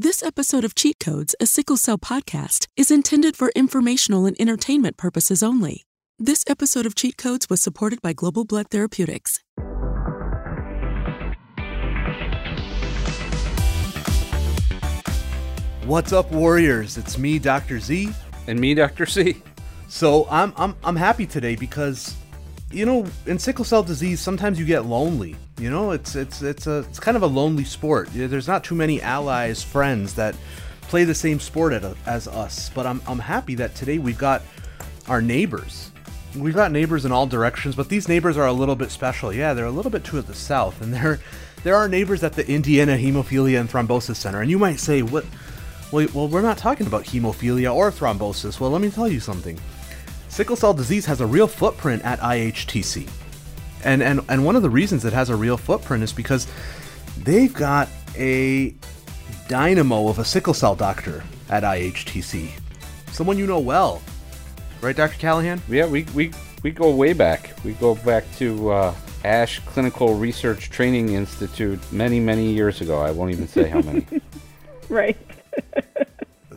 This episode of Cheat Codes, a sickle cell podcast, is intended for informational and entertainment purposes only. This episode of Cheat Codes was supported by Global Blood Therapeutics. What's up, Warriors? It's me, Dr. Z. And me, Dr. C. So I'm I'm I'm happy today because you know, in sickle cell disease, sometimes you get lonely. You know, it's it's it's a it's kind of a lonely sport. There's not too many allies, friends that play the same sport as us. But I'm I'm happy that today we've got our neighbors. We've got neighbors in all directions, but these neighbors are a little bit special. Yeah, they're a little bit to the south, and they're they're neighbors at the Indiana Hemophilia and Thrombosis Center. And you might say, what? Well, well, we're not talking about hemophilia or thrombosis. Well, let me tell you something. Sickle cell disease has a real footprint at IHTC. And, and, and one of the reasons it has a real footprint is because they've got a dynamo of a sickle cell doctor at IHTC. Someone you know well. Right, Dr. Callaghan? Yeah, we, we, we go way back. We go back to uh, ASH Clinical Research Training Institute many, many years ago. I won't even say how many. right.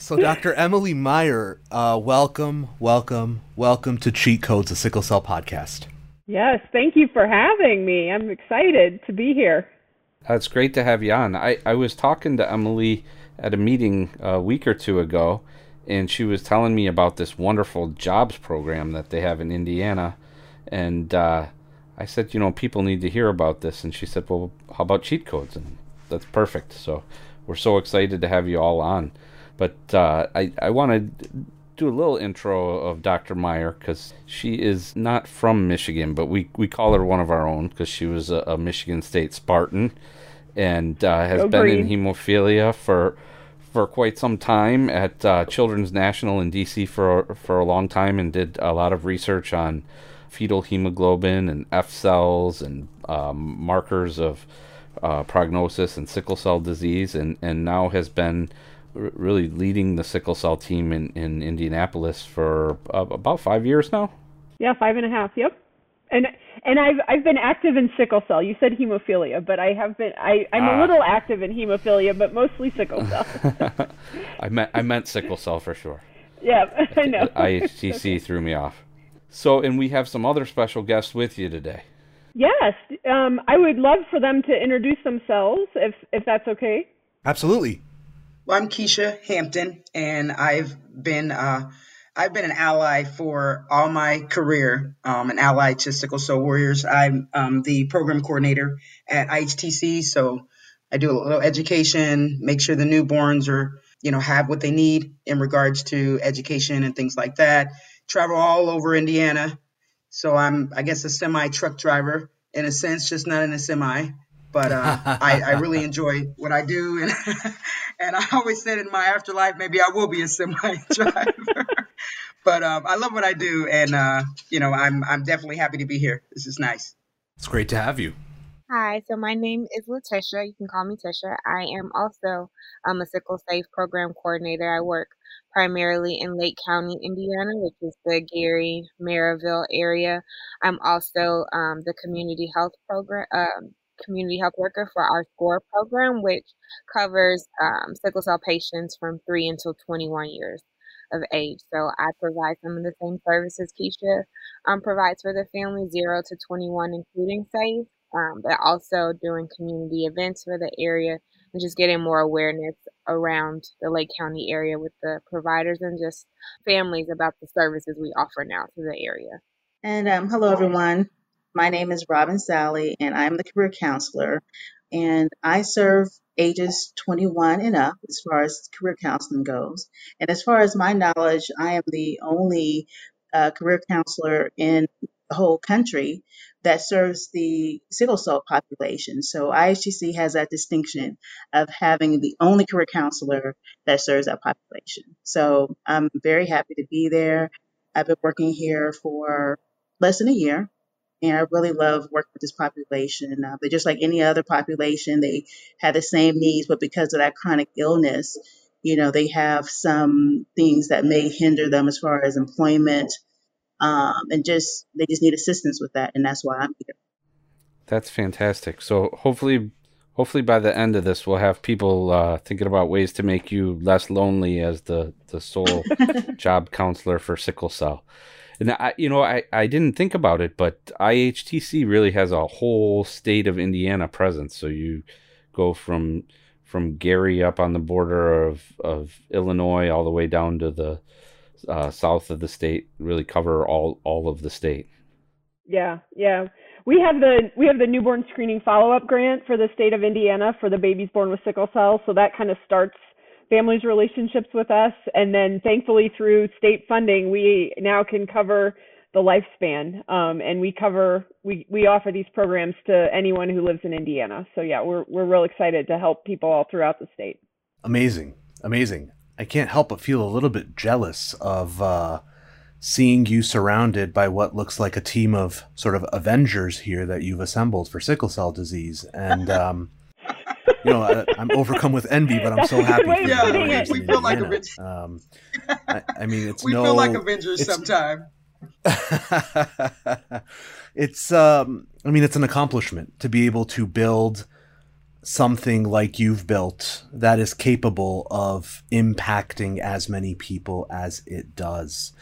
so, Dr. Emily Meier, uh, welcome, welcome, welcome to Cheat Codes, a sickle cell podcast. Yes, thank you for having me. I'm excited to be here. It's great to have you on. I, I was talking to Emily at a meeting a week or two ago, and she was telling me about this wonderful jobs program that they have in Indiana. And uh, I said, you know, people need to hear about this. And she said, well, how about cheat codes? And that's perfect. So we're so excited to have you all on. But uh, I, I want to do a little intro of Dr. Meier because she is not from Michigan, but we, we call her one of our own because she was a, a, Michigan State Spartan and uh, has been in hemophilia for for quite some time at uh, Children's National in DC for for a long time and did a lot of research on fetal hemoglobin and F cells and um, markers of uh, prognosis and sickle cell disease, and, and now has been really leading the sickle cell team in, in Indianapolis for uh, about five years now. Yeah, five and a half. Yep. And and I've I've been active in sickle cell. You said hemophilia, but I have been I I'm a ah. little active in hemophilia, but mostly sickle cell. I meant I meant sickle cell for sure. Yeah, I know. IHTC threw me off. So, and we have some other special guests with you today. Yes, um, I would love for them to introduce themselves, if if that's okay. Absolutely. Well, I'm Keisha Hampton, and I've been uh, I've been an ally for all my career, um, an ally to Sickle Cell Warriors. I'm um, the program coordinator at IHTC, so I do a little education, make sure the newborns are you know have what they need in regards to education and things like that. Travel all over Indiana so I'm, I guess, a semi truck driver in a sense, just not in a semi. But uh, I, I really enjoy what I do, and and I always said in my afterlife maybe I will be a semi driver. but um, I love what I do, and uh, you know I'm I'm definitely happy to be here. This is nice. It's great to have you. Hi, so my name is Letitia. You can call me Tisha. I am also um, a Sickle Safe program coordinator. I work primarily in Lake County, Indiana, which is the Gary, Merrillville area. I'm also um, the community health program. Um, community health worker for our SCORE program, which covers um, sickle cell patients from 3 until 21 years of age. So I provide some of the same services Keisha um, provides for the family, 0 to 21, including SAFE, um, but also doing community events for the area and just getting more awareness around the Lake County area with the providers and just families about the services we offer now to the area. And um, hello, everyone. My name is Robin Sally, and I'm the career counselor. And I serve ages 21 and up as far as career counseling goes. And as far as my knowledge, I am the only uh, career counselor in the whole country that serves the sickle cell population. So IHTC has that distinction of having the only career counselor that serves that population. So I'm very happy to be there. I've been working here for less than a year. And I really love working with this population. Uh, they're just like any other population. They have the same needs, but because of that chronic illness, you know, they have some things that may hinder them as far as employment, um, and just they just need assistance with that, and that's why I'm here. That's fantastic. So hopefully, hopefully by the end of this, we'll have people uh, thinking about ways to make you less lonely as the the sole job counselor for sickle cell. And I, you know, I, I didn't think about it, but IHTC really has a whole state of Indiana presence. So you go from from Gary up on the border of, of Illinois all the way down to the uh, south of the state, really cover all all of the state. Yeah, yeah. We have the we have the newborn screening follow up grant for the state of Indiana for the babies born with sickle cell. So that kind of starts families' relationships with us, and then thankfully through state funding, we now can cover the lifespan. Um, and we cover we we offer these programs to anyone who lives in Indiana. So yeah, we're we're real excited to help people all throughout the state. Amazing, amazing. I can't help but feel a little bit jealous of uh, seeing you surrounded by what looks like a team of sort of Avengers here that you've assembled for sickle cell disease, and. Um, you know, I, am overcome with envy, but I'm so happy. For yeah, we, we feel like Avengers. Um, I, I, mean, it's we no, feel like Avengers sometimes. it's um I mean it's an accomplishment to be able to build something like you've built that is capable of impacting as many people as it does.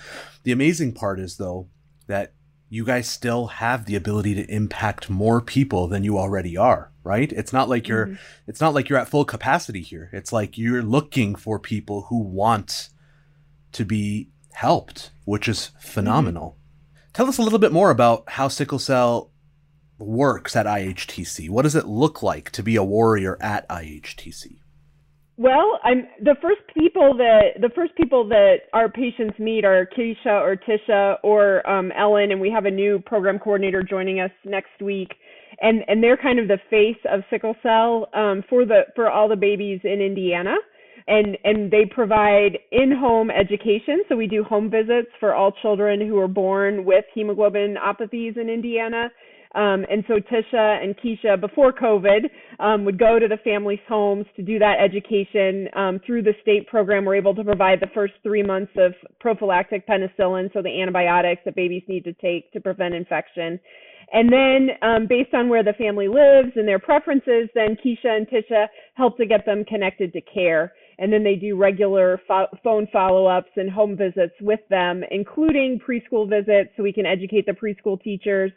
The amazing part is though that you guys still have the ability to impact more people than you already are, right? It's not like you're mm-hmm. it's not like you're at full capacity here. It's like you're looking for people who want to be helped, which is phenomenal. Mm-hmm. Tell us a little bit more about how sickle cell works at IHTC. What does it look like to be a warrior at IHTC? Well, I'm the first people that the first people that our patients meet are Keisha or Tisha or um, Ellen, and we have a new program coordinator joining us next week, and and they're kind of the face of sickle cell um, for the for all the babies in Indiana and and they provide in-home education. So we do home visits for all children who are born with hemoglobinopathies in Indiana. Um, and so Tisha and Keisha, before COVID, um, would go to the families' homes to do that education. Um, through the state program, we're able to provide the first three months of prophylactic penicillin, so the antibiotics that babies need to take to prevent infection. And then, um, based on where the family lives and their preferences, then Keisha and Tisha help to get them connected to care and then they do regular fo- phone follow-ups and home visits with them, including preschool visits, so we can educate the preschool teachers.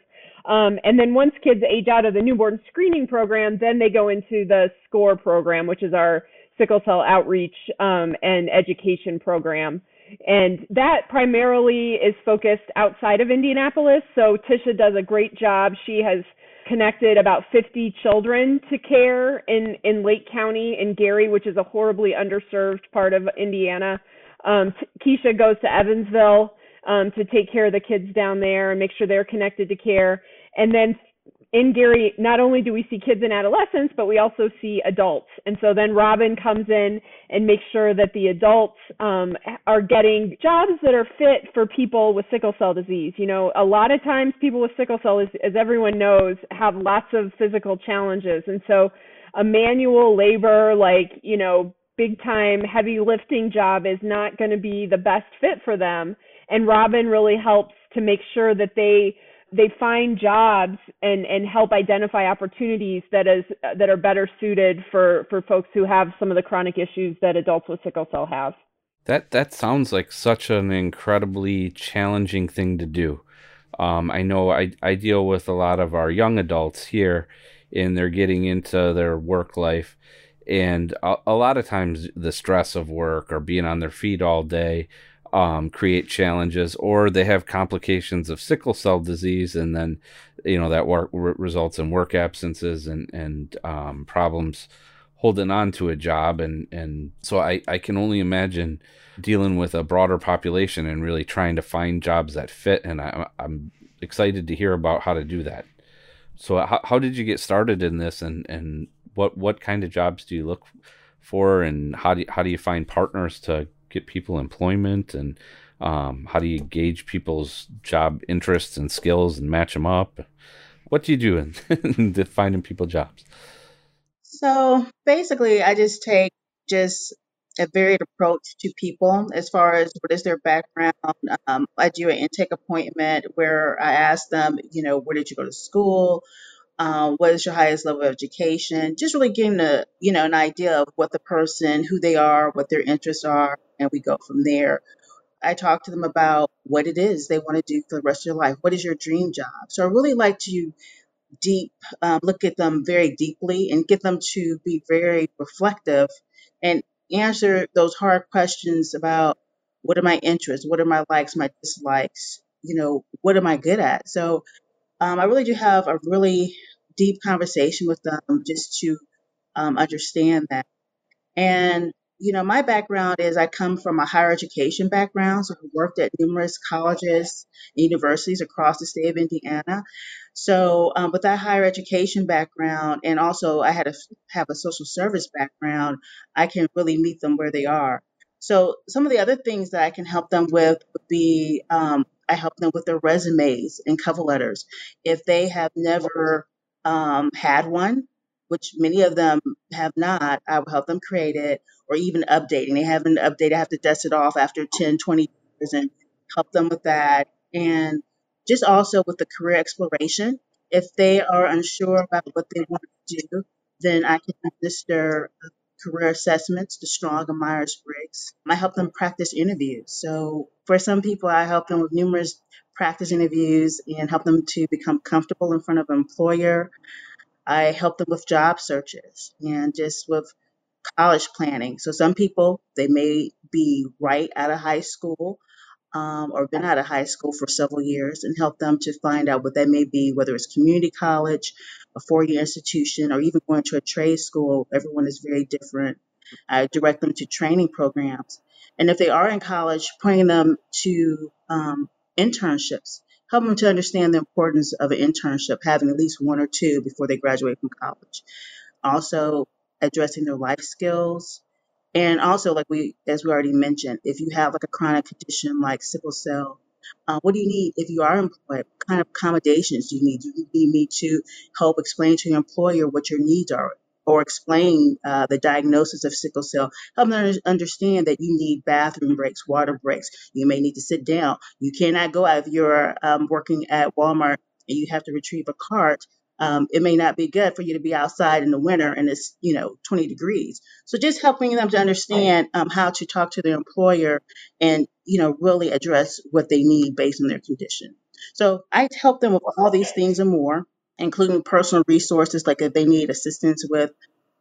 Um, and then once kids age out of the newborn screening program, then they go into the SCORE program, which is our sickle cell outreach um, and education program. And that primarily is focused outside of Indianapolis. So Tisha does a great job. She has connected about 50 children to care in, in Lake County in Gary, which is a horribly underserved part of Indiana. Um, Keisha goes to Evansville um, to take care of the kids down there and make sure they're connected to care. And then in Gary, not only do we see kids and adolescents, but we also see adults. And so then Robin comes in and makes sure that the adults um, are getting jobs that are fit for people with sickle cell disease. You know, a lot of times people with sickle cell, as, as everyone knows, have lots of physical challenges. And so a manual labor, like, you know, big time heavy lifting job is not going to be the best fit for them. And Robin really helps to make sure that they they find jobs and and help identify opportunities that is that are better suited for for folks who have some of the chronic issues that adults with sickle cell have. That that sounds like such an incredibly challenging thing to do. Um, I know I I deal with a lot of our young adults here, and they're getting into their work life, and a, a lot of times the stress of work or being on their feet all day um, create challenges, or they have complications of sickle cell disease, and then you know that work results in work absences and and um, problems holding on to a job, and and so I I can only imagine dealing with a broader population and really trying to find jobs that fit, and I, I'm excited to hear about how to do that. So how how did you get started in this, and and what what kind of jobs do you look for, and how do you, how do you find partners to get people employment and um, how do you gauge people's job interests and skills and match them up what do you do in, in finding people jobs so basically i just take just a varied approach to people as far as what is their background. Um, I do an intake appointment where I ask them, you know, where did you go to school? uh, what is your highest level of education, just really getting a you know an idea of what the person, who they are, what their interests are, and we go from there. I talk to them about what it is they want to do for the rest of their life. What is your dream job? So I really like to deep um, look at them very deeply and get them to be very reflective and answer those hard questions about what are my interests, what are my likes, my dislikes, you know, what am I good at? So um, I really do have a really deep conversation with them just to um, understand that. And you know, my background is I come from a higher education background, so I worked at numerous colleges and universities across the state of Indiana. So, um, with that higher education background, and also I had to have a social service background, I can really meet them where they are. So, some of the other things that I can help them with would be um, I help them with their resumes and cover letters. If they have never um, had one, which many of them have not, I will help them create it or even updating. They haven't updated, I have to dust it off after 10, 20 years and help them with that. And just also with the career exploration. If they are unsure about what they want to do, then I can administer uh, career assessments, the Strong and Myers Briggs. I help them practice interviews. So for some people, I help them with numerous practice interviews and help them to become comfortable in front of an employer. I help them with job searches and just with college planning. So some people, they may be right out of high school um, or been out of high school for several years and help them to find out what that may be, whether it's community college, a four year institution, or even going to a trade school. Everyone is very different. I direct them to training programs. And if they are in college, pointing them to um, internships, help them to understand the importance of an internship, having at least one or two before they graduate from college. Also, addressing their life skills, and also, like we, as we already mentioned, if you have like a chronic condition like sickle cell, uh, what do you need if you are employed? What kind of accommodations do you need? Do you need me to help explain to your employer what your needs are? Or explain uh, the diagnosis of sickle cell, help them understand that you need bathroom breaks, water breaks. You may need to sit down. You cannot go out if you're um, working at Walmart and you have to retrieve a cart um, it may not be good for you to be outside in the winter and it's you know 20 degrees. So just helping them to understand um, how to talk to their employer and you know really address what they need based on their condition. So i help them with all these things and more including personal resources like if they need assistance with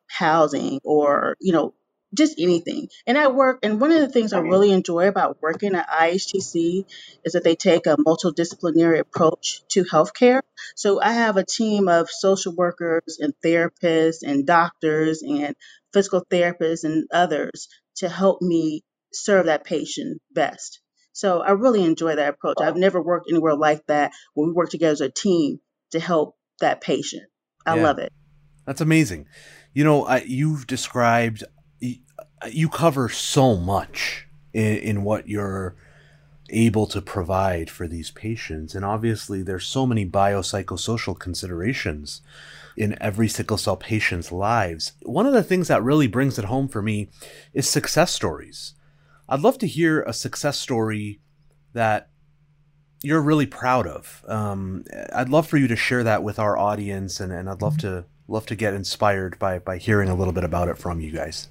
housing or you know just anything. And I work, and one of the things I really enjoy about working at IHTC is that they take a multidisciplinary approach to healthcare. So I have a team of social workers and therapists and doctors and physical therapists and others to help me serve that patient best. So I really enjoy that approach. I've never worked anywhere like that where we work together as a team to help that patient. I yeah. love it. That's amazing. You know, I, you've described you cover so much in, in what you're able to provide for these patients. And obviously, there's so many biopsychosocial considerations in every sickle cell patient's lives. One of the things that really brings it home for me is success stories. I'd love to hear a success story that you're really proud of. Um, I'd love for you to share that with our audience, and, and I'd love to love to get inspired by by hearing a little bit about it from you guys.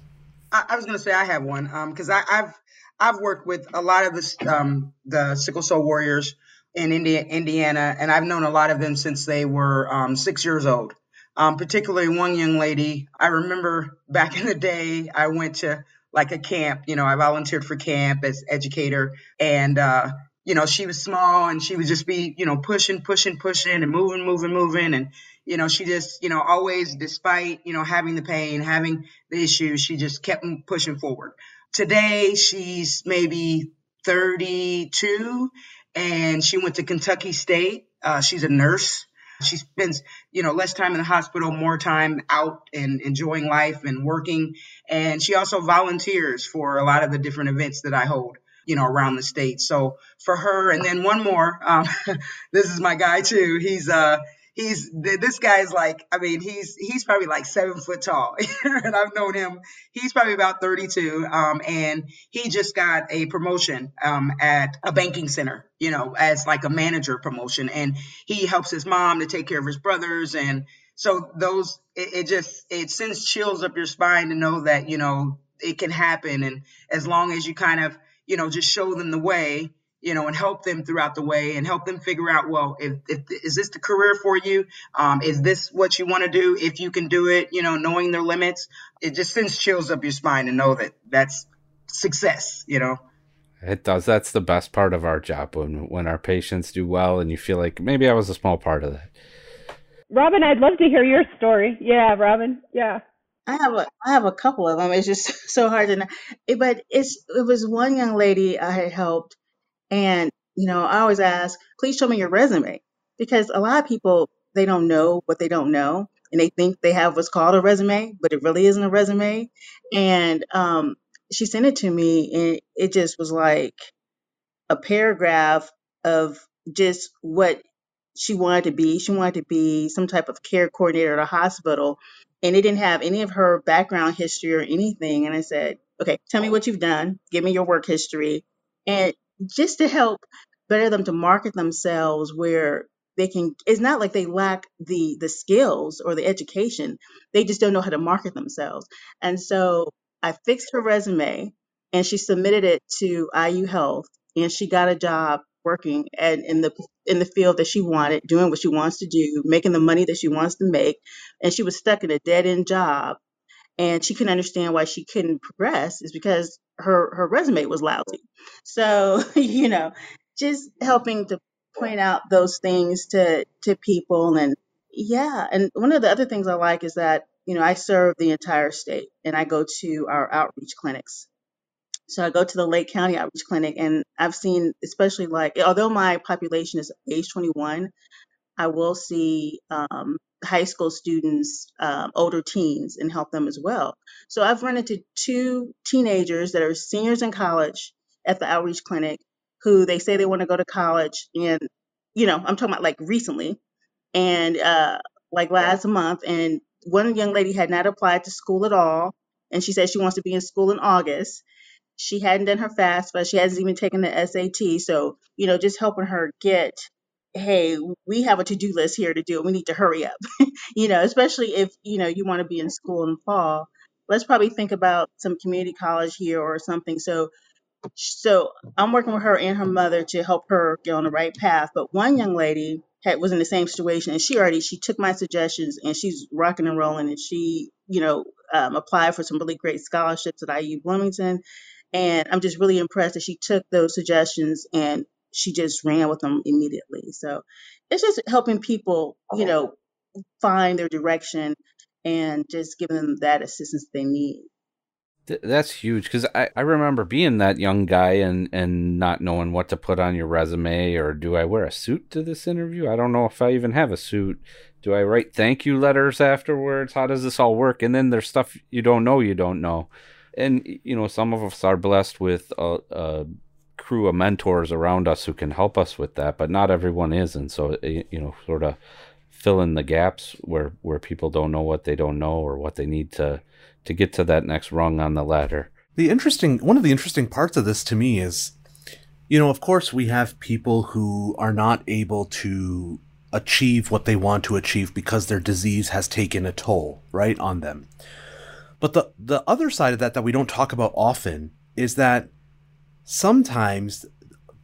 I, I was going to say I have one because um, I've I've worked with a lot of the um, the sickle cell warriors in India, Indiana, and I've known a lot of them since they were um, six years old. Um, particularly one young lady. I remember back in the day, I went to like a camp. You know, I volunteered for camp as educator, and uh, you know, she was small and she would just be, you know, pushing, pushing, pushing, and moving, moving, moving, and you know, she just, you know, always, despite, you know, having the pain, having the issues, she just kept pushing forward. Today, she's maybe 32 and she went to Kentucky State. Uh, she's a nurse. She spends, you know, less time in the hospital, more time out and enjoying life and working. And she also volunteers for a lot of the different events that I hold you know, around the state. So for her, and then one more, um, this is my guy too. He's uh he's this guy's like I mean he's he's probably like seven foot tall, and I've known him. He's probably about 32, um, and he just got a promotion um, at a banking center, you know, as like a manager promotion, and he helps his mom to take care of his brothers, and so those it, it just it sends chills up your spine to know that you know it can happen, and as long as you kind of you know just show them the way you know, and help them throughout the way and help them figure out, well, if, if is this the career for you? Um, is this what you want to do? If you can do it, you know, knowing their limits, it just sends chills up your spine to know that that's success, you know. It does. That's the best part of our job when when our patients do well and you feel like maybe I was a small part of that. Robin, I'd love to hear your story. Yeah, Robin. Yeah. I have a I have a couple of them. It's just so hard to know. But it's it was one young lady I had helped and, you know, I always ask, please show me your resume because a lot of people, they don't know what they don't know and they think they have what's called a resume, but it really isn't a resume. And um, she sent it to me and it just was like a paragraph of just what she wanted to be. She wanted to be some type of care coordinator at a hospital. And it didn't have any of her background history or anything. And I said, okay, tell me what you've done. Give me your work history. And just to help better them to market themselves where they can it's not like they lack the the skills or the education. They just don't know how to market themselves. And so i fixed her resume and she submitted it to IU Health and she got a job working and in the in the field that she wanted doing what she wants to do making the money that she wants to make. And she was stuck in a dead end job. And she couldn't understand why she couldn't progress is because her her resume was lousy. So, you know, just helping to point out those things to to people and yeah, and one of the other things I like is that, you know, I serve the entire state and I go to our outreach clinics. So I go to the Lake County Outreach Clinic and I've seen especially like although my population is age 21, I will see um, high school students, um, older teens, and help them as well. So I've run into two teenagers that are seniors in college at the outreach clinic who they say they want to go to college. And, you know, I'm talking about like recently and uh, like last month. And one young lady had not applied to school at all. And she said she wants to be in school in August. She hadn't done her FAFSA. She hasn't even taken the SAT. So, you know, just helping her get hey, we have a to-do list here to do. We need to hurry up. you know, especially if, you know, you want to be in school in the fall. Let's probably think about some community college here or something. So so I'm working with her and her mother to help her get on the right path. But one young lady had was in the same situation and she already she took my suggestions and she's rocking and rolling and she, you know, um, applied for some really great scholarships at IU Bloomington. And I'm just really impressed that she took those suggestions and she just ran with them immediately. So it's just helping people, you know, find their direction and just giving them that assistance they need. That's huge because I, I remember being that young guy and, and not knowing what to put on your resume or do I wear a suit to this interview? I don't know if I even have a suit. Do I write thank you letters afterwards? How does this all work? And then there's stuff you don't know you don't know. And, you know, some of us are blessed with a, a crew of mentors around us who can help us with that, but not everyone is, and so eh, you know, sort of fill in the gaps where where people don't know what they don't know or what they need to to get to that next rung on the ladder. The interesting one of the interesting parts of this to me is you know, of course we have people who are not able to achieve what they want to achieve because their disease has taken a toll, right, on them. But the the other side of that that we don't talk about often is that sometimes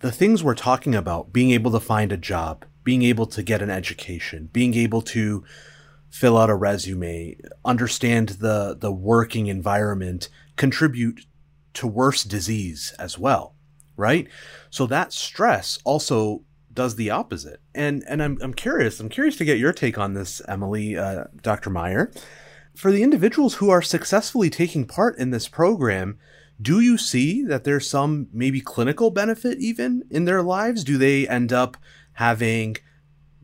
the things we're talking about, being able to find a job, being able to get an education, being able to fill out a resume, understand the, the working environment, contribute to worse disease as well, right? So that stress also does the opposite. And and I'm I'm curious. I'm curious to get your take on this, Emily, uh, Dr. Meier. For the individuals who are successfully taking part in this program, do you see that there's some maybe clinical benefit even in their lives? Do they end up having,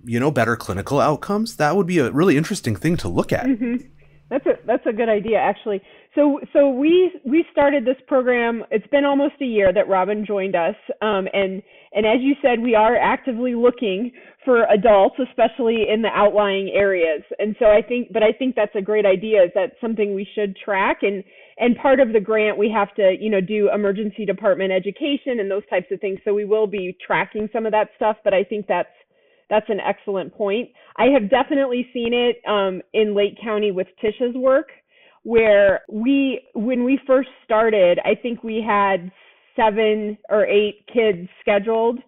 you know, better clinical outcomes? That would be a really interesting thing to look at. Mm-hmm. That's a that's a good idea actually. So so we we started this program. It's been almost a year that Robin joined us, um, and and as you said, we are actively looking for adults, especially in the outlying areas. And so I think, but I think that's a great idea. Is that something we should track? And and part of the grant, we have to you know do emergency department education and those types of things. So we will be tracking some of that stuff. But I think that's that's an excellent point. I have definitely seen it um, in Lake County with Tisha's work where we when we first started, I think we had seven or eight kids scheduled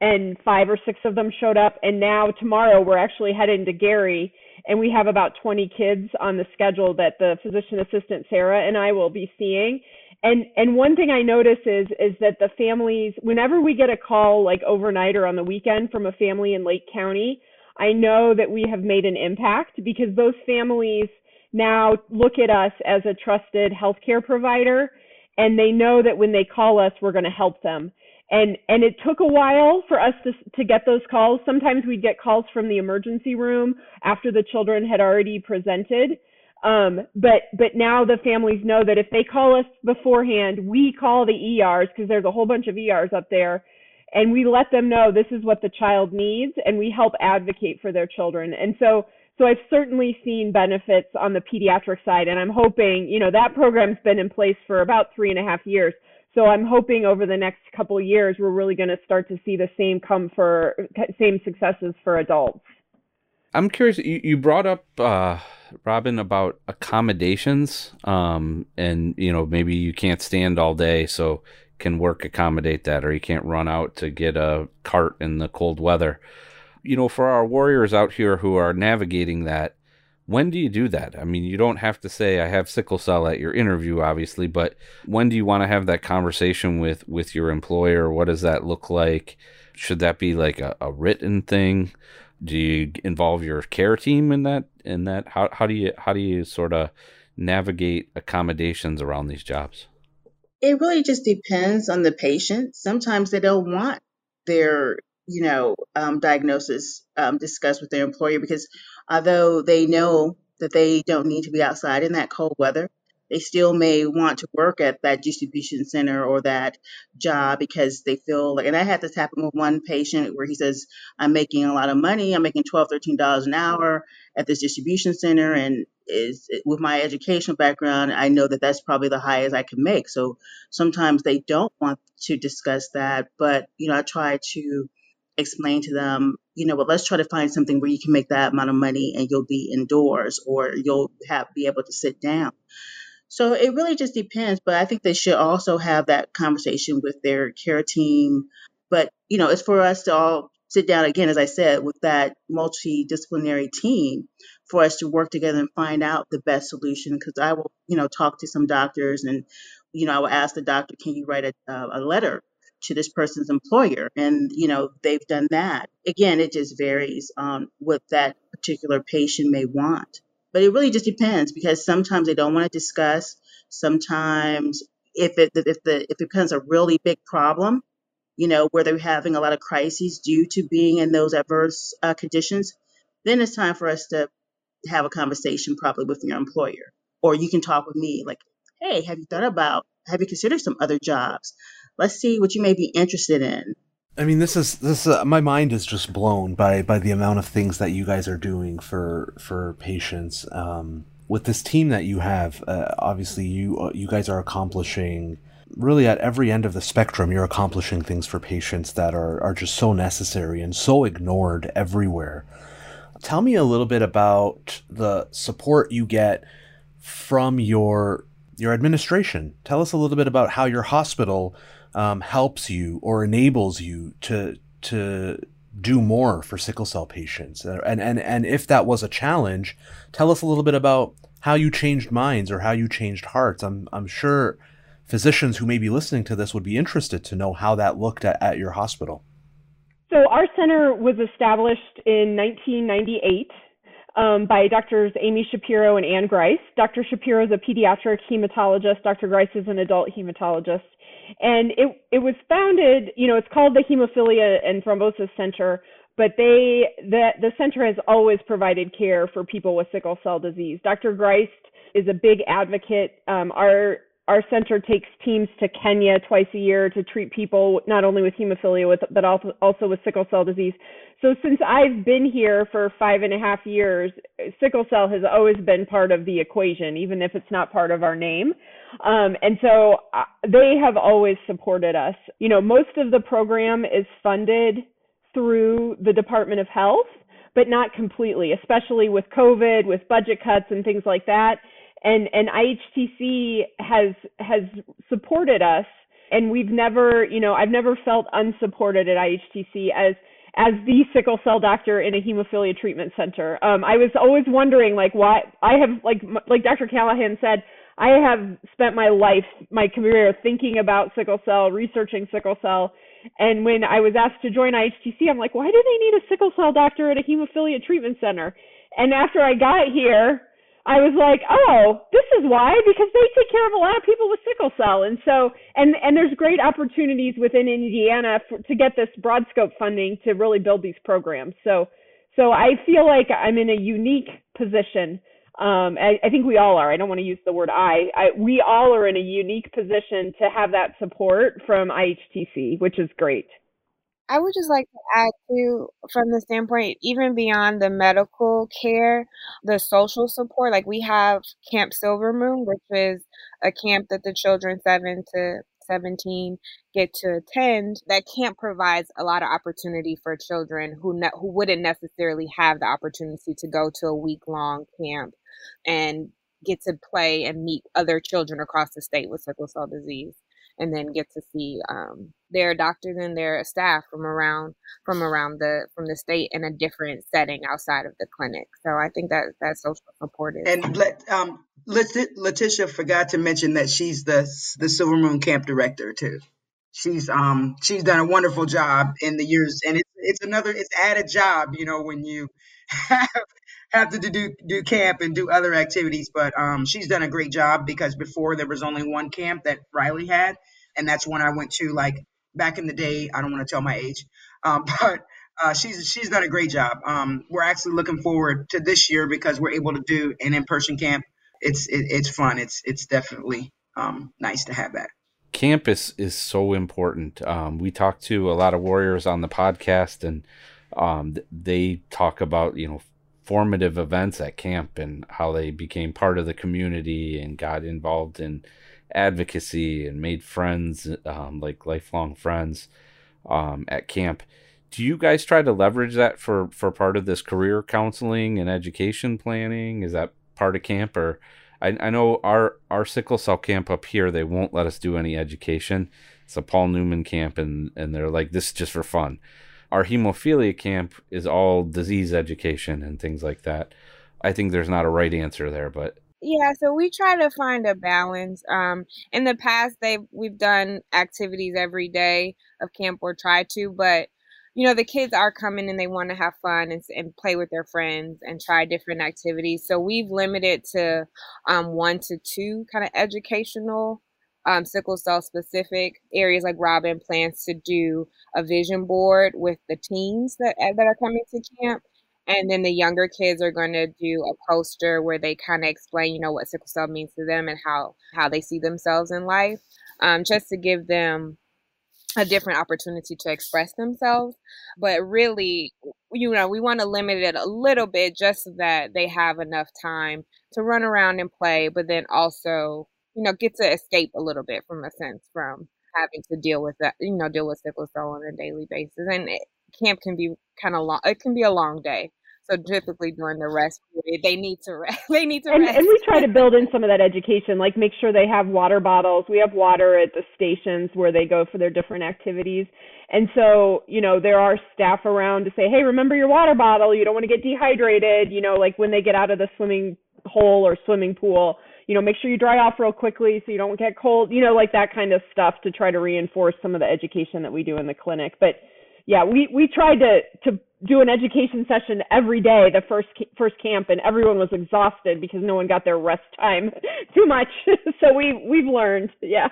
and five or six of them showed up and now tomorrow we're actually heading to Gary and we have about 20 kids on the schedule that the physician assistant Sarah and I will be seeing. And and one thing I notice is is that the families whenever we get a call like overnight or on the weekend from a family in Lake County I know that we have made an impact because those families now look at us as a trusted healthcare provider and they know that when they call us we're going to help them and and it took a while for us to to get those calls. Sometimes we'd get calls from the emergency room after the children had already presented. Um, but but now the families know that if they call us beforehand we call the ERs because there's a whole bunch of ERs up there. And we let them know this is what the child needs and we help advocate for their children. And so so I've certainly seen benefits on the pediatric side, and I'm hoping, you know, that program's been in place for about three and a half years. So I'm hoping over the next couple years, we're really going to start to see the same come for same successes for adults. I'm curious. You, you brought up uh, Robin about accommodations, um, and you know maybe you can't stand all day, so can work accommodate that, or you can't run out to get a cart in the cold weather you know, for our warriors out here who are navigating that, when do you do that? I mean, you don't have to say I have sickle cell at your interview, obviously, but when do you want to have that conversation with with your employer? What does that look like? Should that be like a, a written thing? Do you involve your care team in that? In that, how how do you how do you sort of navigate accommodations around these jobs? It really just depends on the patient. Sometimes they don't want their you know, um, diagnosis um, discussed with their employer because although they know that they don't need to be outside in that cold weather, they still may want to work at that distribution center or that job because they feel like, and I had this happen with one patient where he says, I'm making a lot of money. I'm making $12, $13 an hour at this distribution center. And is with my educational background, I know that that's probably the highest I can make. So sometimes they don't want to discuss that, but, you know, I try to explain to them, you know, but let's try to find something where you can make that amount of money and you'll be indoors or you'll have be able to sit down. So it really just depends, but I think they should also have that conversation with their care team. But, you know, it's for us to all sit down again, as I said, with that multidisciplinary team for us to work together and find out the best solution. Because I will, you know, talk to some doctors and, you know, I will ask the doctor, can you write a, uh, a letter to this person's employer and you know they've done that. Again it just varies on what that particular patient may want. But it really just depends because sometimes they don't want to discuss sometimes if it if the if it becomes a really big problem you know where they're having a lot of crises due to being in those adverse uh, conditions then it's time for us to have a conversation probably with your employer. Or you can talk with me like hey have you thought about have you considered some other jobs let's see what you may be interested in. I mean, this is this. Uh, my mind is just blown by by the amount of things that you guys are doing for for patients. Um, with this team that you have, uh, obviously you uh, you guys are accomplishing really at every end of the spectrum. You're accomplishing things for patients that are are just so necessary and so ignored everywhere. Tell me a little bit about the support you get from your your administration. Tell us a little bit about how your hospital um, helps you or enables you to to do more for sickle cell patients and and and if that was a challenge tell us a little bit about how you changed minds or how you changed hearts i'm i'm sure physicians who may be listening to this would be interested to know how that looked at, at your hospital so our center was established in 1998 um, by doctors Amy Shapiro and Anne Greist. Dr. Shapiro is a pediatric hematologist. Dr. Greist is an adult hematologist. And it, it was founded, you know, it's called the Hemophilia and Thrombosis Center, but they, the, the center has always provided care for people with sickle cell disease. Dr. Greist is a big advocate. Um, our our center takes teams to Kenya twice a year to treat people not only with hemophilia with, but also with sickle cell disease. So since I've been here for five and a half years, sickle cell has always been part of the equation, even if it's not part of our name. Um, and so uh, they have always supported us. You know, most of the program is funded through the Department of Health, but not completely, especially with COVID, with budget cuts and things like that and and IHTC has has supported us and we've never you know I've never felt unsupported at IHTC as as the sickle cell doctor in a hemophilia treatment center. Um, I was always wondering like why I have like like Dr. Callaghan said I have spent my life my career thinking about sickle cell, researching sickle cell. And when I was asked to join IHTC, I'm like, why do they need a sickle cell doctor at a hemophilia treatment center? And after I got here, I was like, oh, this is why because they take care of a lot of people with sickle cell, and so and and there's great opportunities within Indiana for, to get this broad scope funding to really build these programs. So so I feel like I'm in a unique position. Um, I, I think we all are. I don't want to use the word I. I. We all are in a unique position to have that support from IHTC, which is great. I would just like to add to, from the standpoint, even beyond the medical care, the social support. Like we have Camp Silver Moon, which is a camp that the children seven to 17 get to attend. That camp provides a lot of opportunity for children who ne- who wouldn't necessarily have the opportunity to go to a week long camp and get to play and meet other children across the state with sickle cell disease and then get to see um, their doctors and their staff from around from around the from the state in a different setting outside of the clinic. So I think that that social support is. And let um Letitia forgot to mention that she's the the Silver Moon Camp director too. She's um she's done a wonderful job in the years, and it's it's another it's added job, you know, when you have have to do do camp and do other activities. But um, she's done a great job because before there was only one camp that Riley had, and that's when I went to like back in the day. I don't want to tell my age, um, but uh, she's she's done a great job. Um, we're actually looking forward to this year because we're able to do an in-person camp. It's it, it's fun. It's it's definitely um, nice to have that. Campus is so important. Um, we talk to a lot of warriors on the podcast, and um, they talk about you know formative events at camp and how they became part of the community and got involved in advocacy and made friends, um, like lifelong friends um, at camp. Do you guys try to leverage that for, for part of this career counseling and education planning? Is that part of camp or? I, I know our, our sickle cell camp up here, they won't let us do any education. It's a Paul Newman camp, and, and they're like, this is just for fun our hemophilia camp is all disease education and things like that. I think there's not a right answer there, but yeah, so we try to find a balance. Um, in the past, they we've done activities every day of camp or try to, but you know the kids are coming and they want to have fun and, and play with their friends and try different activities. So we've limited to um, one to two kind of educational um, sickle cell specific areas like Robin plans to do a vision board with the teens that eh, that are coming to camp. And then the younger kids are going to do a poster where they kind of explain, you know, what sickle cell means to them and how how they see themselves in life, um, just to give them a different opportunity to express themselves. But really, you know, we want to limit it a little bit just so that they have enough time to run around and play, but then also you know, get to escape a little bit from a sense from having to deal with that, you know, deal with sickle cell on a daily basis. And it, camp can be kind of long. It can be a long day. So typically during the rest period, they need to rest. they need to and, rest. And we try to build in some of that education, like make sure they have water bottles. We have water at the stations where they go for their different activities. And so, you know, there are staff around to say, hey, remember your water bottle. You don't want to get dehydrated. You know, like when they get out of the swimming hole or swimming pool, you know, make sure you dry off real quickly so you don't get cold, you know, like that kind of stuff to try to reinforce some of the education that we do in the clinic. But yeah, we we tried to to do an education session every day the first first camp and everyone was exhausted because no one got their rest time too much. so we we've learned, yeah.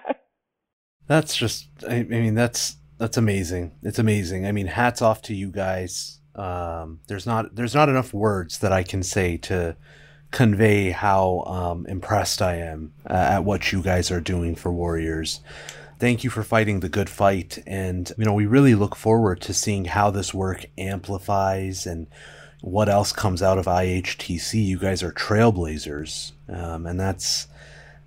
That's just I mean that's that's amazing. It's amazing. I mean, hats off to you guys. Um, there's not there's not enough words that I can say to convey how um, impressed I am uh, at what you guys are doing for Warriors. Thank you for fighting the good fight, and you know we really look forward to seeing how this work amplifies and what else comes out of IHTC. You guys are trailblazers, um, and that's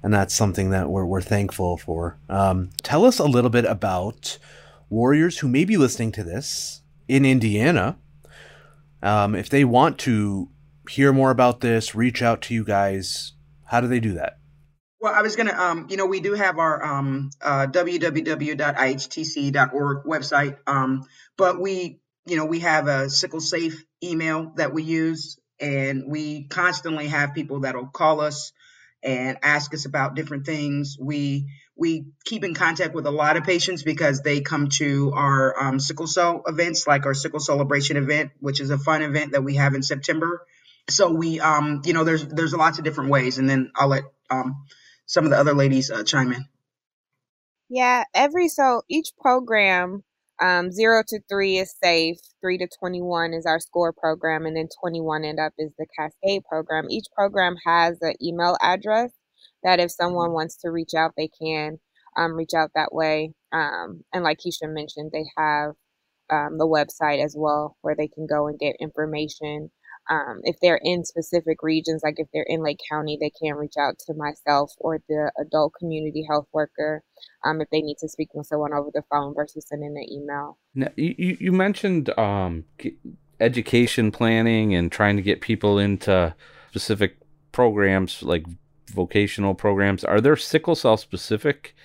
and that's something that we're we're thankful for. Um, tell us a little bit about warriors who may be listening to this in Indiana. Um, if they want to hear more about this, reach out to you guys. How do they do that? Well, I was gonna, um, you know, we do have our um, uh, www.ihtc.org website, um, but we, you know, we have a sickle safe email that we use, and we constantly have people that'll call us and ask us about different things. We we keep in contact with a lot of patients because they come to our um, sickle cell events, like our sickle celebration event, which is a fun event that we have in September. So we, um, you know, there's there's lots of different ways, and then I'll let um, some of the other ladies uh, chime in. Yeah, every so each program, um, zero to three is safe, three to twenty one is our score program, and then twenty one and up is the Cascade program. Each program has an email address that if someone wants to reach out, they can um, reach out that way. Um, and like Keisha mentioned, they have um, the website as well where they can go and get information. Um, if they're in specific regions, like if they're in Lake County, they can reach out to myself or the adult community health worker um, if they need to speak with someone over the phone versus sending an email. Now, you, you mentioned um, education planning and trying to get people into specific programs like vocational programs. Are there sickle cell specific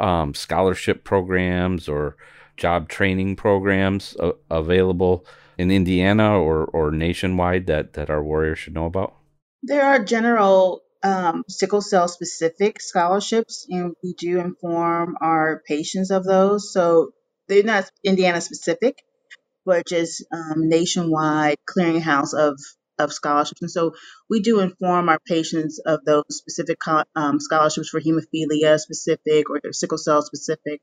um, scholarship programs or job training programs available in Indiana or, or nationwide that, that our warriors should know about? There are general um, sickle cell specific scholarships, and we do inform our patients of those. So they're not Indiana specific, but just um, nationwide clearinghouse of of scholarships. And so we do inform our patients of those specific um, scholarships for hemophilia specific or sickle cell specific.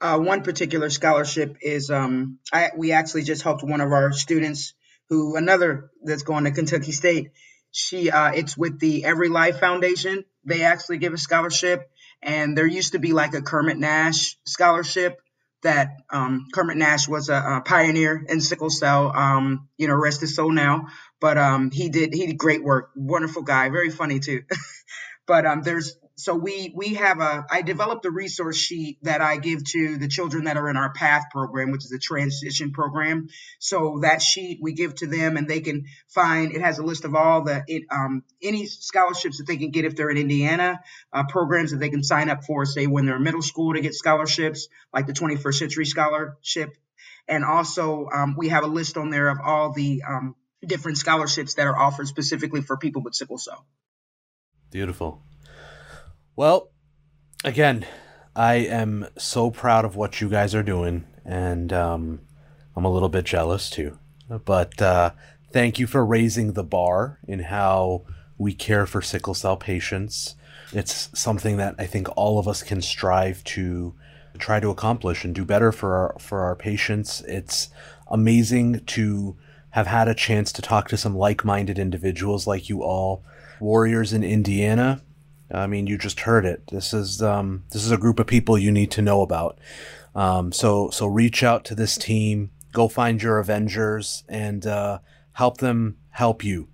Uh, one particular scholarship is um, I, we actually just helped one of our students who another that's going to Kentucky State. She uh, it's with the Every Life Foundation. They actually give a scholarship, and there used to be like a Kermit Nash scholarship that um, Kermit Nash was a, a, pioneer in sickle cell. Um, you know, rest his soul now. But um, he did he did great work. Wonderful guy, very funny too. but um, there's so we we have a I developed a resource sheet that I give to the children that are in our PATH program, which is a transition program. So that sheet we give to them, and they can find it has a list of all the it, um, any scholarships that they can get if they're in Indiana, uh, programs that they can sign up for, say when they're in middle school to get scholarships, like the 21st Century Scholarship, and also um, we have a list on there of all the um, different scholarships that are offered specifically for people with sickle cell. Beautiful. Well, again, I am so proud of what you guys are doing, and um, I'm a little bit jealous too. But uh, thank you for raising the bar in how we care for sickle cell patients. It's something that I think all of us can strive to try to accomplish and do better for our for our patients. It's amazing to have had a chance to talk to some like-minded individuals like you all, warriors in Indiana. I mean, you just heard it. This is um, this is a group of people you need to know about. Um, so so reach out to this team. Go find your Avengers and uh, help them help you.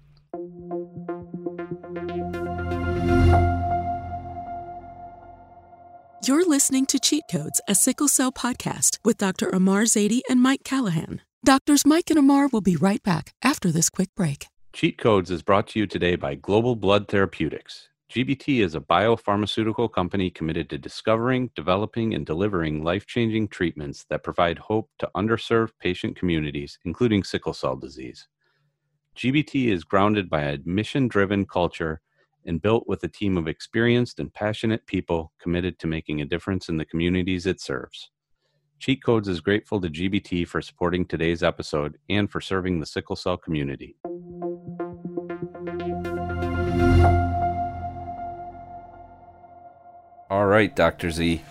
You're listening to Cheat Codes, a sickle cell podcast with Dr. Ahmar Zaidi and Mike Callaghan. Doctors Mike and Ahmar will be right back after this quick break. Cheat Codes is brought to you today by Global Blood Therapeutics. GBT is a biopharmaceutical company committed to discovering, developing, and delivering life changing treatments that provide hope to underserved patient communities, including sickle cell disease. GBT is grounded by a mission driven culture and built with a team of experienced and passionate people committed to making a difference in the communities it serves. Cheat Codes is grateful to GBT for supporting today's episode and for serving the sickle cell community. All right, Dr. Z.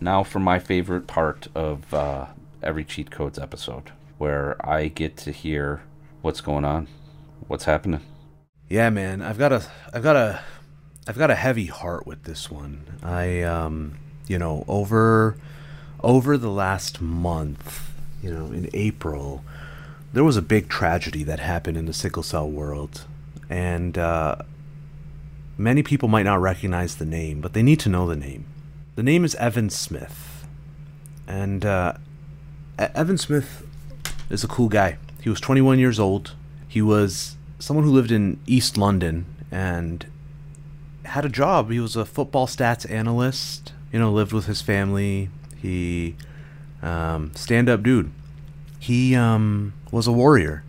Now for my favorite part of uh, every Cheat Codes episode, where I get to hear what's going on, what's happening. Yeah, man, I've got a, I've got a, I've got a heavy heart with this one. I, um, you know, over, over the last month, you know, in April, there was a big tragedy that happened in the sickle cell world, and uh, many people might not recognize the name, but they need to know the name. The name is Evan Smith, and uh, Evan Smith is a cool guy. He was 21 years old. He was someone who lived in East London and had a job. He was a football stats analyst. You know, lived with his family. He um, stand up dude. He um, was a warrior,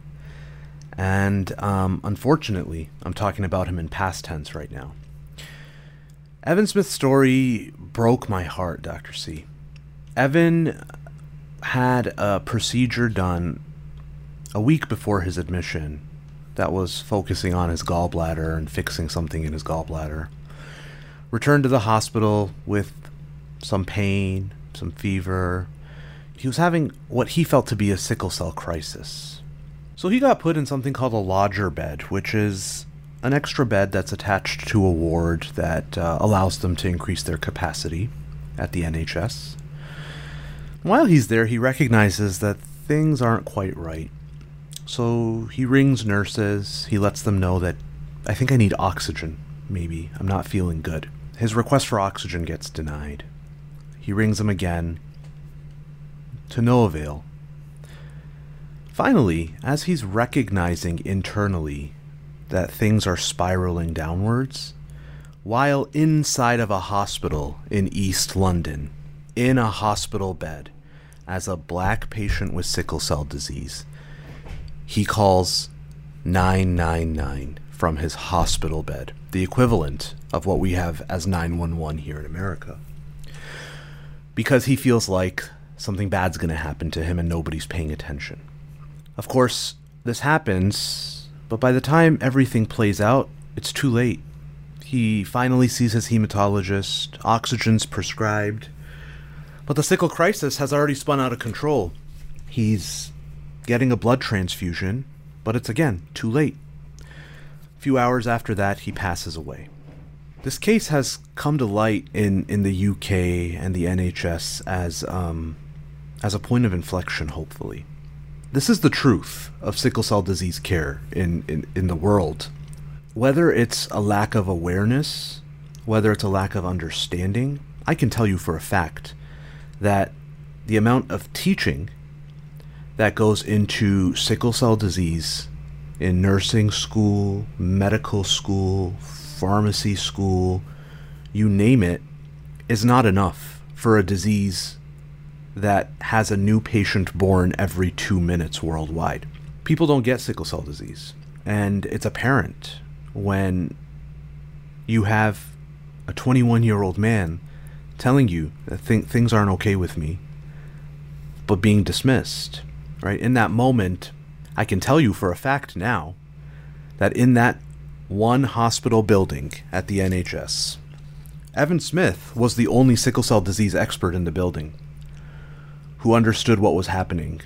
and um, unfortunately, I'm talking about him in past tense right now. Evan Smith's story broke my heart, Dr. C. Evan had a procedure done a week before his admission that was focusing on his gallbladder and fixing something in his gallbladder. Returned to the hospital with some pain, some fever. He was having what he felt to be a sickle cell crisis. So he got put in something called a lodger bed, which is an extra bed that's attached to a ward that uh, allows them to increase their capacity at the NHS. While he's there, he recognizes that things aren't quite right. So he rings nurses. He lets them know that I think I need oxygen, maybe. I'm not feeling good. His request for oxygen gets denied. He rings them again. To no avail. Finally, as he's recognizing internally that things are spiraling downwards, while inside of a hospital in East London, in a hospital bed, as a black patient with sickle cell disease, he calls 999 from his hospital bed, the equivalent of what we have as 911 here in America. Because he feels like something bad's going to happen to him and nobody's paying attention. Of course, this happens, but by the time everything plays out, it's too late. He finally sees his hematologist, oxygen's prescribed, but the sickle crisis has already spun out of control. He's getting a blood transfusion, but it's again too late. A few hours after that, he passes away. This case has come to light in, in the UK and the NHS as um, as a point of inflection, hopefully. This is the truth of sickle cell disease care in, in, in the world. Whether it's a lack of awareness, whether it's a lack of understanding, I can tell you for a fact that the amount of teaching that goes into sickle cell disease in nursing school, medical school, pharmacy school, you name it, is not enough for a disease that has a new patient born every two minutes worldwide. People don't get sickle cell disease. And it's apparent when you have a 21 year old man telling you that th- things aren't okay with me, but being dismissed. Right? In that moment, I can tell you for a fact now that in that one hospital building at the NHS, Evan Smith was the only sickle cell disease expert in the building who understood what was happening,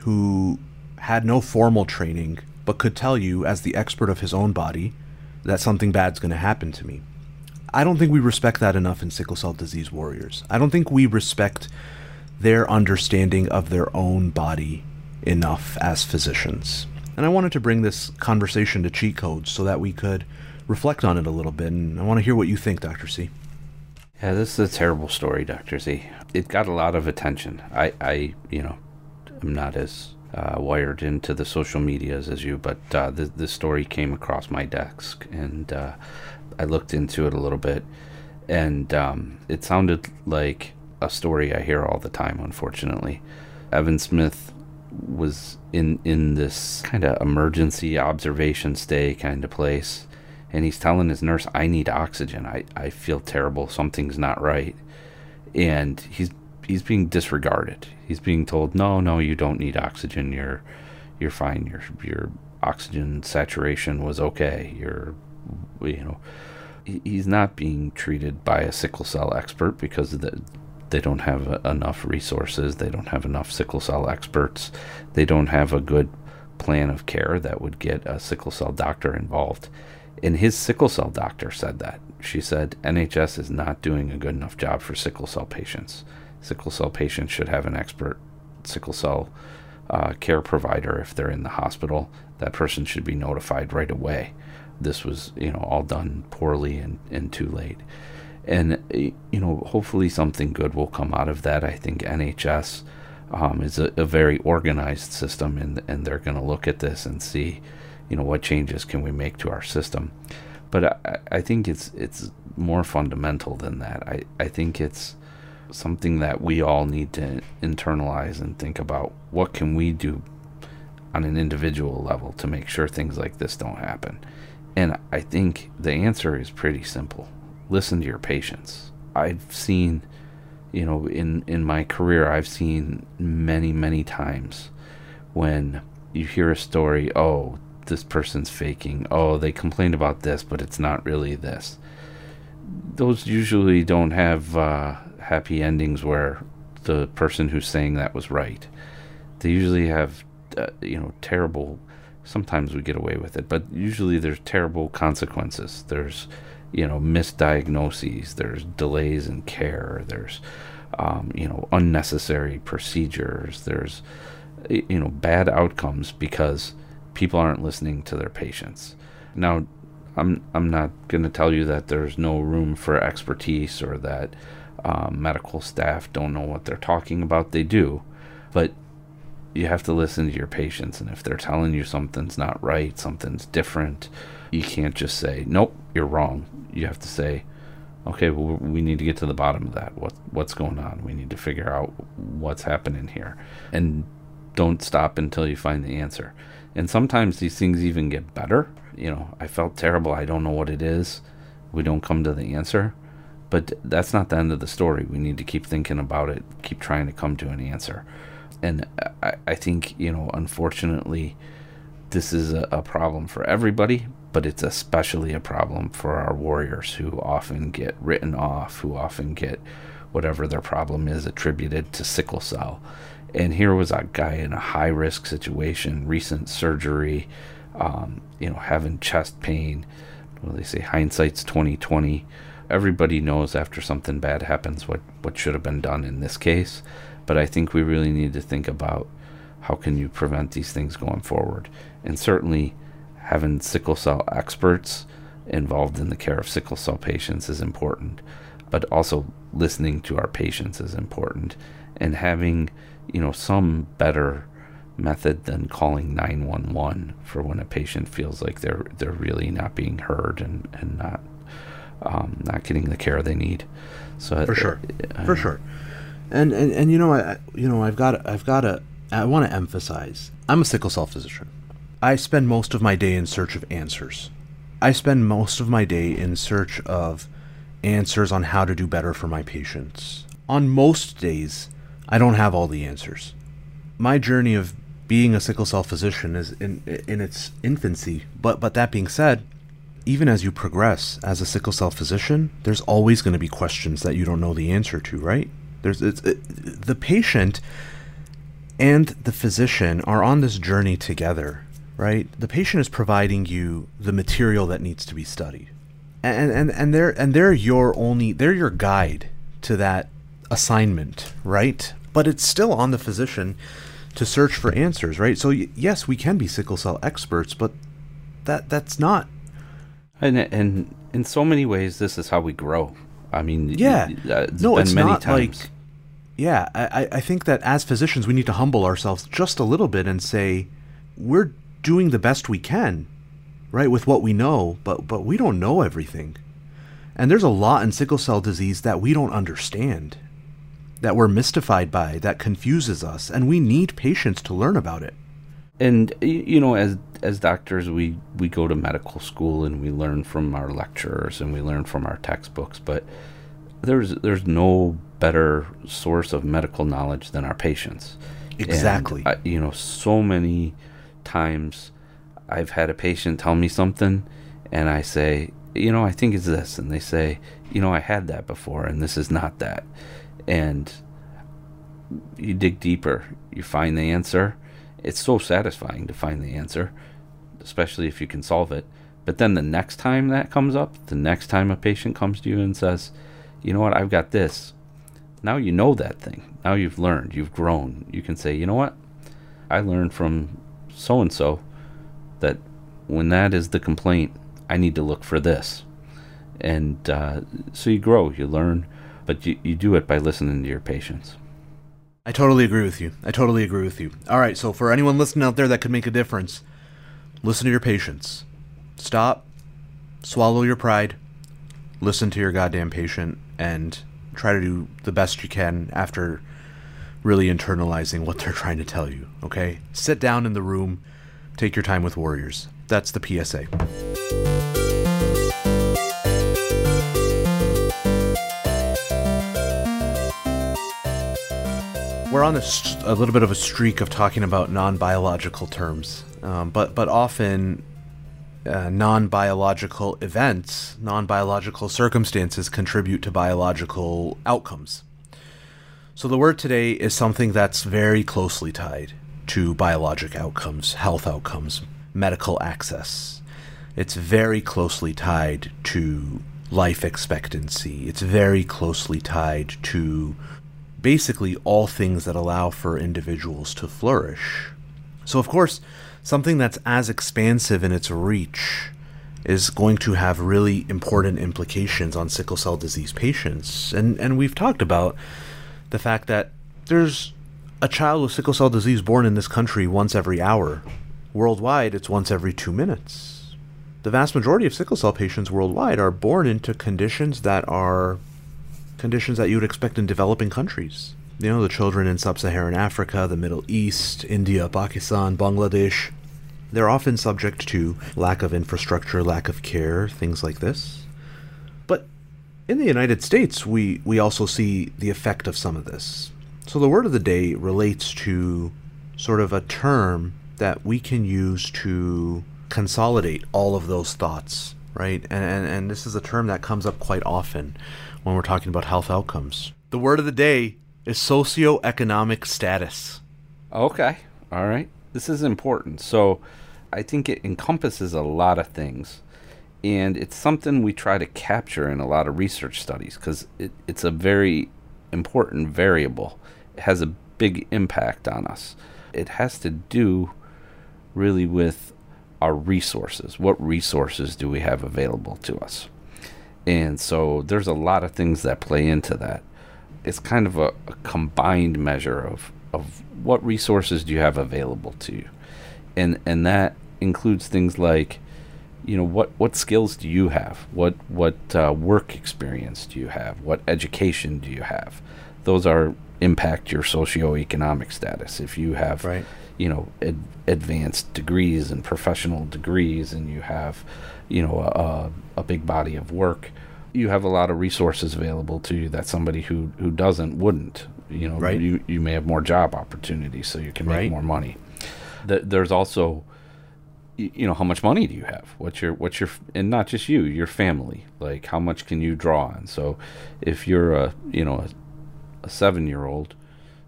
who had no formal training, but could tell you, as the expert of his own body, that something bad's going to happen to me. I don't think we respect that enough in sickle cell disease warriors. I don't think we respect their understanding of their own body enough as physicians. And I wanted to bring this conversation to cheat codes so that we could reflect on it a little bit. And I want to hear what you think, Dr. C. Yeah, this is a terrible story, Dr. Z. It got a lot of attention. I, I you know, I'm not as uh, wired into the social medias as you, but uh, the, the story came across my desk. And uh, I looked into it a little bit, and um, it sounded like a story I hear all the time. Unfortunately, Evan Smith was in in this kind of emergency observation stay kind of place, and he's telling his nurse, "I need oxygen. I I feel terrible. Something's not right," and he's he's being disregarded. He's being told, "No, no, you don't need oxygen. You're you're fine. Your your oxygen saturation was okay. You're you know, he's not being treated by a sickle cell expert because the, they don't have enough resources. They don't have enough sickle cell experts. They don't have a good plan of care that would get a sickle cell doctor involved. And his sickle cell doctor said that. She said NHS is not doing a good enough job for sickle cell patients. Sickle cell patients should have an expert sickle cell uh, care provider if they're in the hospital. That person should be notified right away. This was, you know, all done poorly and, and too late. And, you know, hopefully something good will come out of that. I think NHS um, is a, a, very organized system, and, and they're going to look at this and see, you know, what changes can we make to our system. But I, I think it's it's more fundamental than that. I, I think it's something that we all need to internalize and think about what can we do on an individual level to make sure things like this don't happen. And I think the answer is pretty simple. Listen to your patients. I've seen, you know, in in my career I've seen many many times when you hear a story, oh, this person's faking. Oh, they complained about this, but it's not really this. Those usually don't have uh, happy endings where the person who's saying that was right. They usually have, uh, you know, terrible. Sometimes we get away with it, but usually there's terrible consequences. There's, you know, misdiagnoses. There's delays in care. There's, um, you know, unnecessary procedures. There's, you know, bad outcomes because people aren't listening to their patients. Now, I'm I'm not going to tell you that there's no room for expertise or that um, medical staff don't know what they're talking about. They do, but you have to listen to your patients, and if they're telling you something's not right, something's different, you can't just say, "Nope, you're wrong." You have to say, "Okay, well, we need to get to the bottom of that. What what's going on? We need to figure out what's happening here." And don't stop until you find the answer. And sometimes these things even get better. You know, I felt terrible. I don't know what it is. We don't come to the answer. But that's not the end of the story. We need to keep thinking about it, keep trying to come to an answer. And I, I think, you know, unfortunately, this is a, a problem for everybody, but it's especially a problem for our warriors who often get written off, who often get whatever their problem is attributed to sickle cell. And here was a guy in a high risk situation, recent surgery, um, you know, having chest pain. Well, they say hindsight's twenty twenty everybody knows after something bad happens what, what should have been done in this case. But I think we really need to think about how can you prevent these things going forward. And certainly having sickle cell experts involved in the care of sickle cell patients is important. But also listening to our patients is important. And having, you know, some better method than calling 911 for when a patient feels like they're they're really not being heard and, and not um, not getting the care they need. So for sure, uh, for sure. And, and and you know I you know I've got I've got to I want to emphasize I'm a sickle cell physician. I spend most of my day in search of answers. I spend most of my day in search of answers on how to do better for my patients. On most days, I don't have all the answers. My journey of being a sickle cell physician is in in its infancy, but but that being said, even as you progress as a sickle cell physician, there's always going to be questions that you don't know the answer to, right? There's it, the patient and the physician are on this journey together, right? The patient is providing you the material that needs to be studied. And and and they're and they're your only they're your guide to that assignment, right? But it's still on the physician to search for answers, right? So y- yes, we can be sickle cell experts, but that that's not and and in so many ways, this is how we grow. I mean, yeah, uh, it's no, it's not times. like. Yeah, I, I think that as physicians, we need to humble ourselves just a little bit and say, we're doing the best we can, right, with what we know, but but we don't know everything, and there's a lot in sickle cell disease that we don't understand, that we're mystified by, that confuses us, and we need patients to learn about it. And you know as as doctors we we go to medical school and we learn from our lecturers and we learn from our textbooks but there's there's no better source of medical knowledge than our patients. Exactly. And, uh, you know so many times i've had a patient tell me something and i say you know i think it's this and they say you know i had that before and this is not that and you dig deeper you find the answer it's so satisfying to find the answer, especially if you can solve it. But then the next time that comes up, the next time a patient comes to you and says, you know what, I've got this. Now you know that thing. Now you've learned, you've grown. You can say, you know what, I learned from so and so that when that is the complaint, I need to look for this. And uh, so you grow, you learn, but you, you do it by listening to your patients. I totally agree with you. I totally agree with you. All right, so for anyone listening out there that could make a difference, listen to your patients. Stop, swallow your pride, listen to your goddamn patient, and try to do the best you can after really internalizing what they're trying to tell you, okay? Sit down in the room, take your time with warriors. That's the PSA. We're on a, a, little bit of a streak of talking about non-biological terms, um, but but often uh, non-biological events, non-biological circumstances contribute to biological outcomes. So the word today is something that's very closely tied to biologic outcomes, health outcomes, medical access. It's very closely tied to life expectancy. It's very closely tied to basically all things that allow for individuals to flourish. So, of course, something that's as expansive in its reach is going to have really important implications on sickle cell disease patients. And and we've talked about the fact that there's a child with sickle cell disease born in this country once every hour. Worldwide, it's once every 2 minutes. The vast majority of sickle cell patients worldwide are born into conditions that are conditions that you would expect in developing countries. You know, the children in sub Saharan Africa, the Middle East, India, Pakistan, Bangladesh, they're often subject to lack of infrastructure, lack of care, things like this. But in the United States, we, we also see the effect of some of this. So the word of the day relates to sort of a term that we can use to consolidate all of those thoughts, right? And, and, and this is a term that comes up quite often when we're talking about health outcomes. The word of the day is socioeconomic status. Okay. All right. This is important. So I think it encompasses a lot of things. And it's something we try to capture in a lot of research studies because it, it's a very important variable. It has a big impact on us. It has to do really with our resources. What resources do we have available to us? And so there's a lot of things that play into that. It's kind of a, a, combined measure of, of what resources do you have available to you. And and that includes things like, you know, what, what skills do you have? What what uh, work experience do you have? What education do you have? Those are impact your socioeconomic status. If you have, right. you know, ad- advanced degrees and professional degrees, and you have you know a, a big body of work you have a lot of resources available to you that somebody who who doesn't wouldn't you know right. you you may have more job opportunities so you can make right. more money the, there's also you know how much money do you have what's your what's your and not just you your family like how much can you draw on so if you're a you know a, a seven year old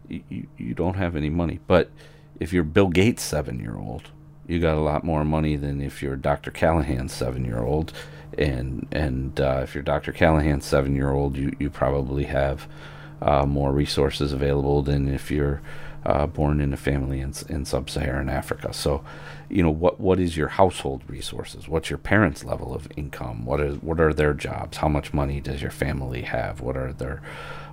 you, you don't have any money but if you're bill gates seven year old you got a lot more money than if you're Dr. Callaghan's seven year old. And and uh, if you're Dr. Callaghan's seven year old, you, you probably have uh, more resources available than if you're uh, born in a family in, in sub Saharan Africa. So, you know, what what is your household resources? What's your parents' level of income? What is what are their jobs? How much money does your family have? What are their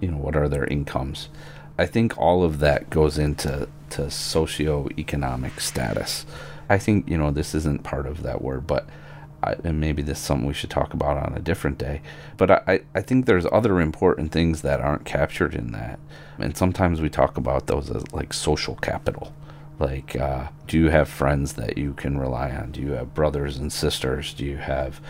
you know, what are their incomes? I think all of that goes into to socioeconomic status. I think you know this isn't part of that word, but I, and maybe this is something we should talk about on a different day. But I, I think there's other important things that aren't captured in that, and sometimes we talk about those as like social capital. Like, uh, do you have friends that you can rely on? Do you have brothers and sisters? Do you have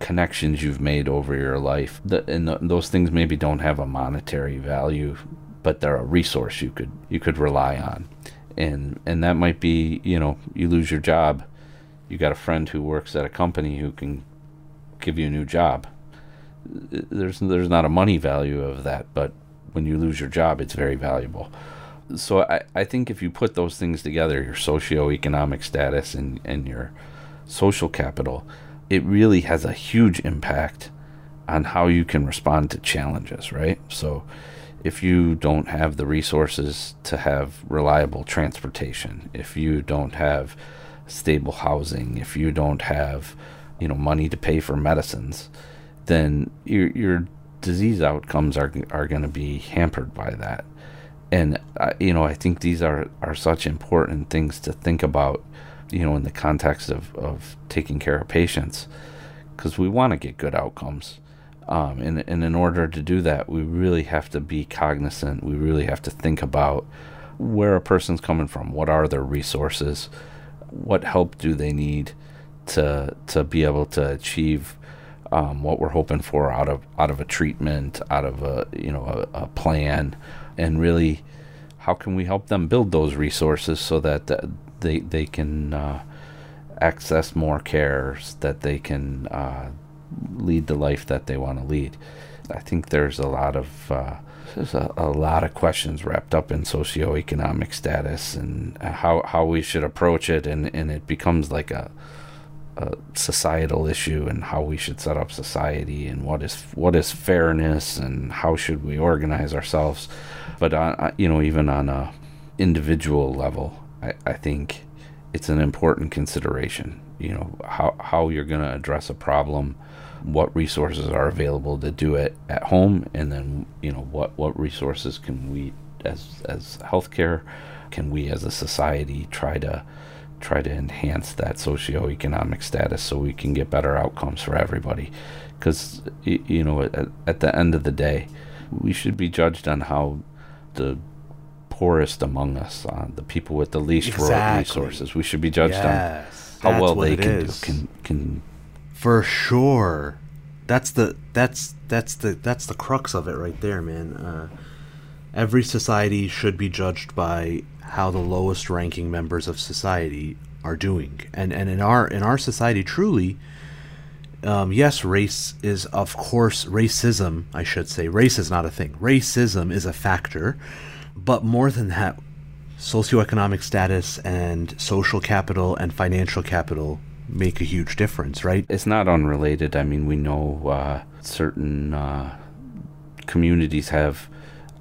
connections you've made over your life? The, and the, those things maybe don't have a monetary value, but they're a resource you could you could rely on and and that might be you know you lose your job you got a friend who works at a company who can give you a new job there's there's not a money value of that but when you lose your job it's very valuable so I, I think if you put those things together, your socioeconomic status and, and your social capital, it really has a huge impact on how you can respond to challenges, right? So if you don't have the resources to have reliable transportation, if you don't have stable housing, if you don't have, you know, money to pay for medicines, then your your disease outcomes are are going to be hampered by that. And uh, you know, I think these are are such important things to think about, you know, in the context of of taking care of patients, because we want to get good outcomes um, and, and in order to do that, we really have to be cognizant. We really have to think about where a person's coming from. What are their resources? What help do they need to to be able to achieve um, what we're hoping for out of out of a treatment, out of a you know a, a plan, and really, how can we help them build those resources so that they they can uh, access more cares, that they can uh, lead the life that they want to lead. I think there's a lot of uh, there's a, a, lot of questions wrapped up in socioeconomic status and uh, how how we should approach it, and, and it becomes like a, a societal issue and how we should set up society and what is what is fairness and how should we organize ourselves. But on, uh, you know, even on a individual level, I, I think it's an important consideration. You know how how you're going to address a problem what resources are available to do it at home, and then you know what what resources can we as as healthcare can we as a society try to try to enhance that socioeconomic status so we can get better outcomes for everybody? Because you know at, at the end of the day we should be judged on how the poorest among us uh, the people with the least exactly. resources we should be judged yes, on how well they can do can can for sure. That's the that's that's the that's the crux of it right there, man. Uh, every society should be judged by how the lowest ranking members of society are doing. And and in our in our society truly um, yes, race is of course racism, I should say. Race is not a thing. Racism is a factor, but more than that, socioeconomic status and social capital and financial capital make a huge difference, right? It's not unrelated. I mean, we know uh, certain uh, communities have,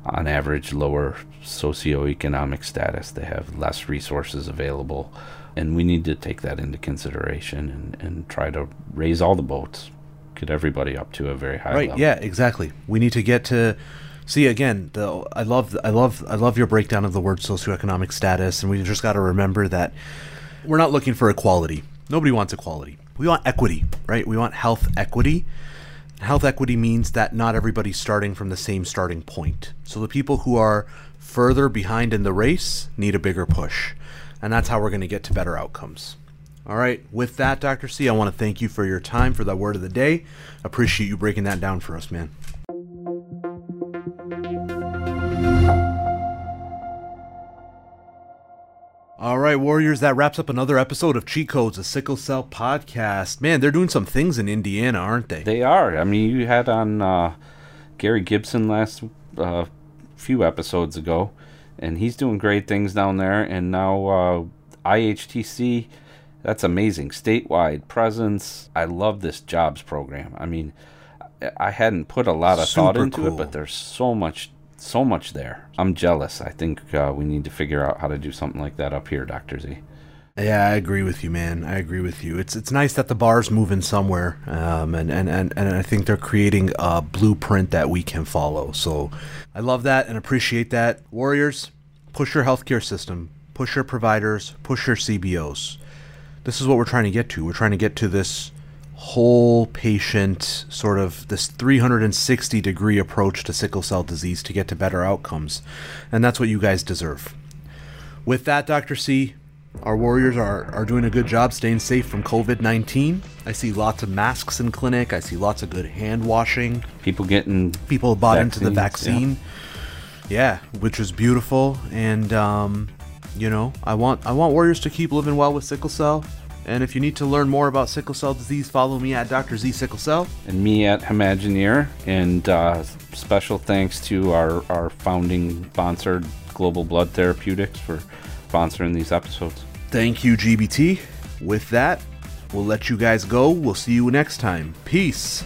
on average, lower socioeconomic status. They have less resources available. And we need to take that into consideration and, and try to raise all the boats, get everybody up to a very high right, level. Yeah, exactly. We need to get to see again the i love i love i love your breakdown of the word socioeconomic status and we just got to remember that we're not looking for equality Nobody wants equality. We want equity, right? We want health equity. Health equity means that not everybody's starting from the same starting point. So the people who are further behind in the race need a bigger push. And that's how we're going to get to better outcomes. All right, with that, Dr. C, I want to thank you for your time for that word of the day. Appreciate you breaking that down for us, man. All right, Warriors, that wraps up another episode of Cheat Codes, a sickle cell podcast. Man, they're doing some things in Indiana, aren't they? They are. I mean, you had on uh, Gary Gibson last uh, few episodes ago, and he's doing great things down there. And now uh, IHTC, that's amazing. Statewide presence. I love this jobs program. I mean, I hadn't put a lot of Super thought into cool. it, but there's so much so much there. I'm jealous. I think uh, we need to figure out how to do something like that up here, Doctor Z. Yeah, I agree with you, man. I agree with you. It's it's nice that the bar's moving somewhere, um, and, and, and, and I think they're creating a blueprint that we can follow. So I love that and appreciate that. Warriors, push your healthcare system, push your providers, push your CBOs. This is what we're trying to get to. We're trying to get to this whole patient sort of this 360 degree approach to sickle cell disease to get to better outcomes. And that's what you guys deserve. With that, Dr. C, our warriors are, are doing a good job staying safe from COVID 19. I see lots of masks in clinic. I see lots of good hand washing. People getting. People bought into the vaccine. Yeah. yeah, which is beautiful. And, um, you know, I want I want warriors to keep living well with sickle cell. And if you need to learn more about sickle cell disease, follow me at Dr. Z Sickle Cell. And me at Imagineer. And uh, special thanks to our, our founding sponsor, Global Blood Therapeutics, for sponsoring these episodes. Thank you, GBT. With that, we'll let you guys go. We'll see you next time. Peace.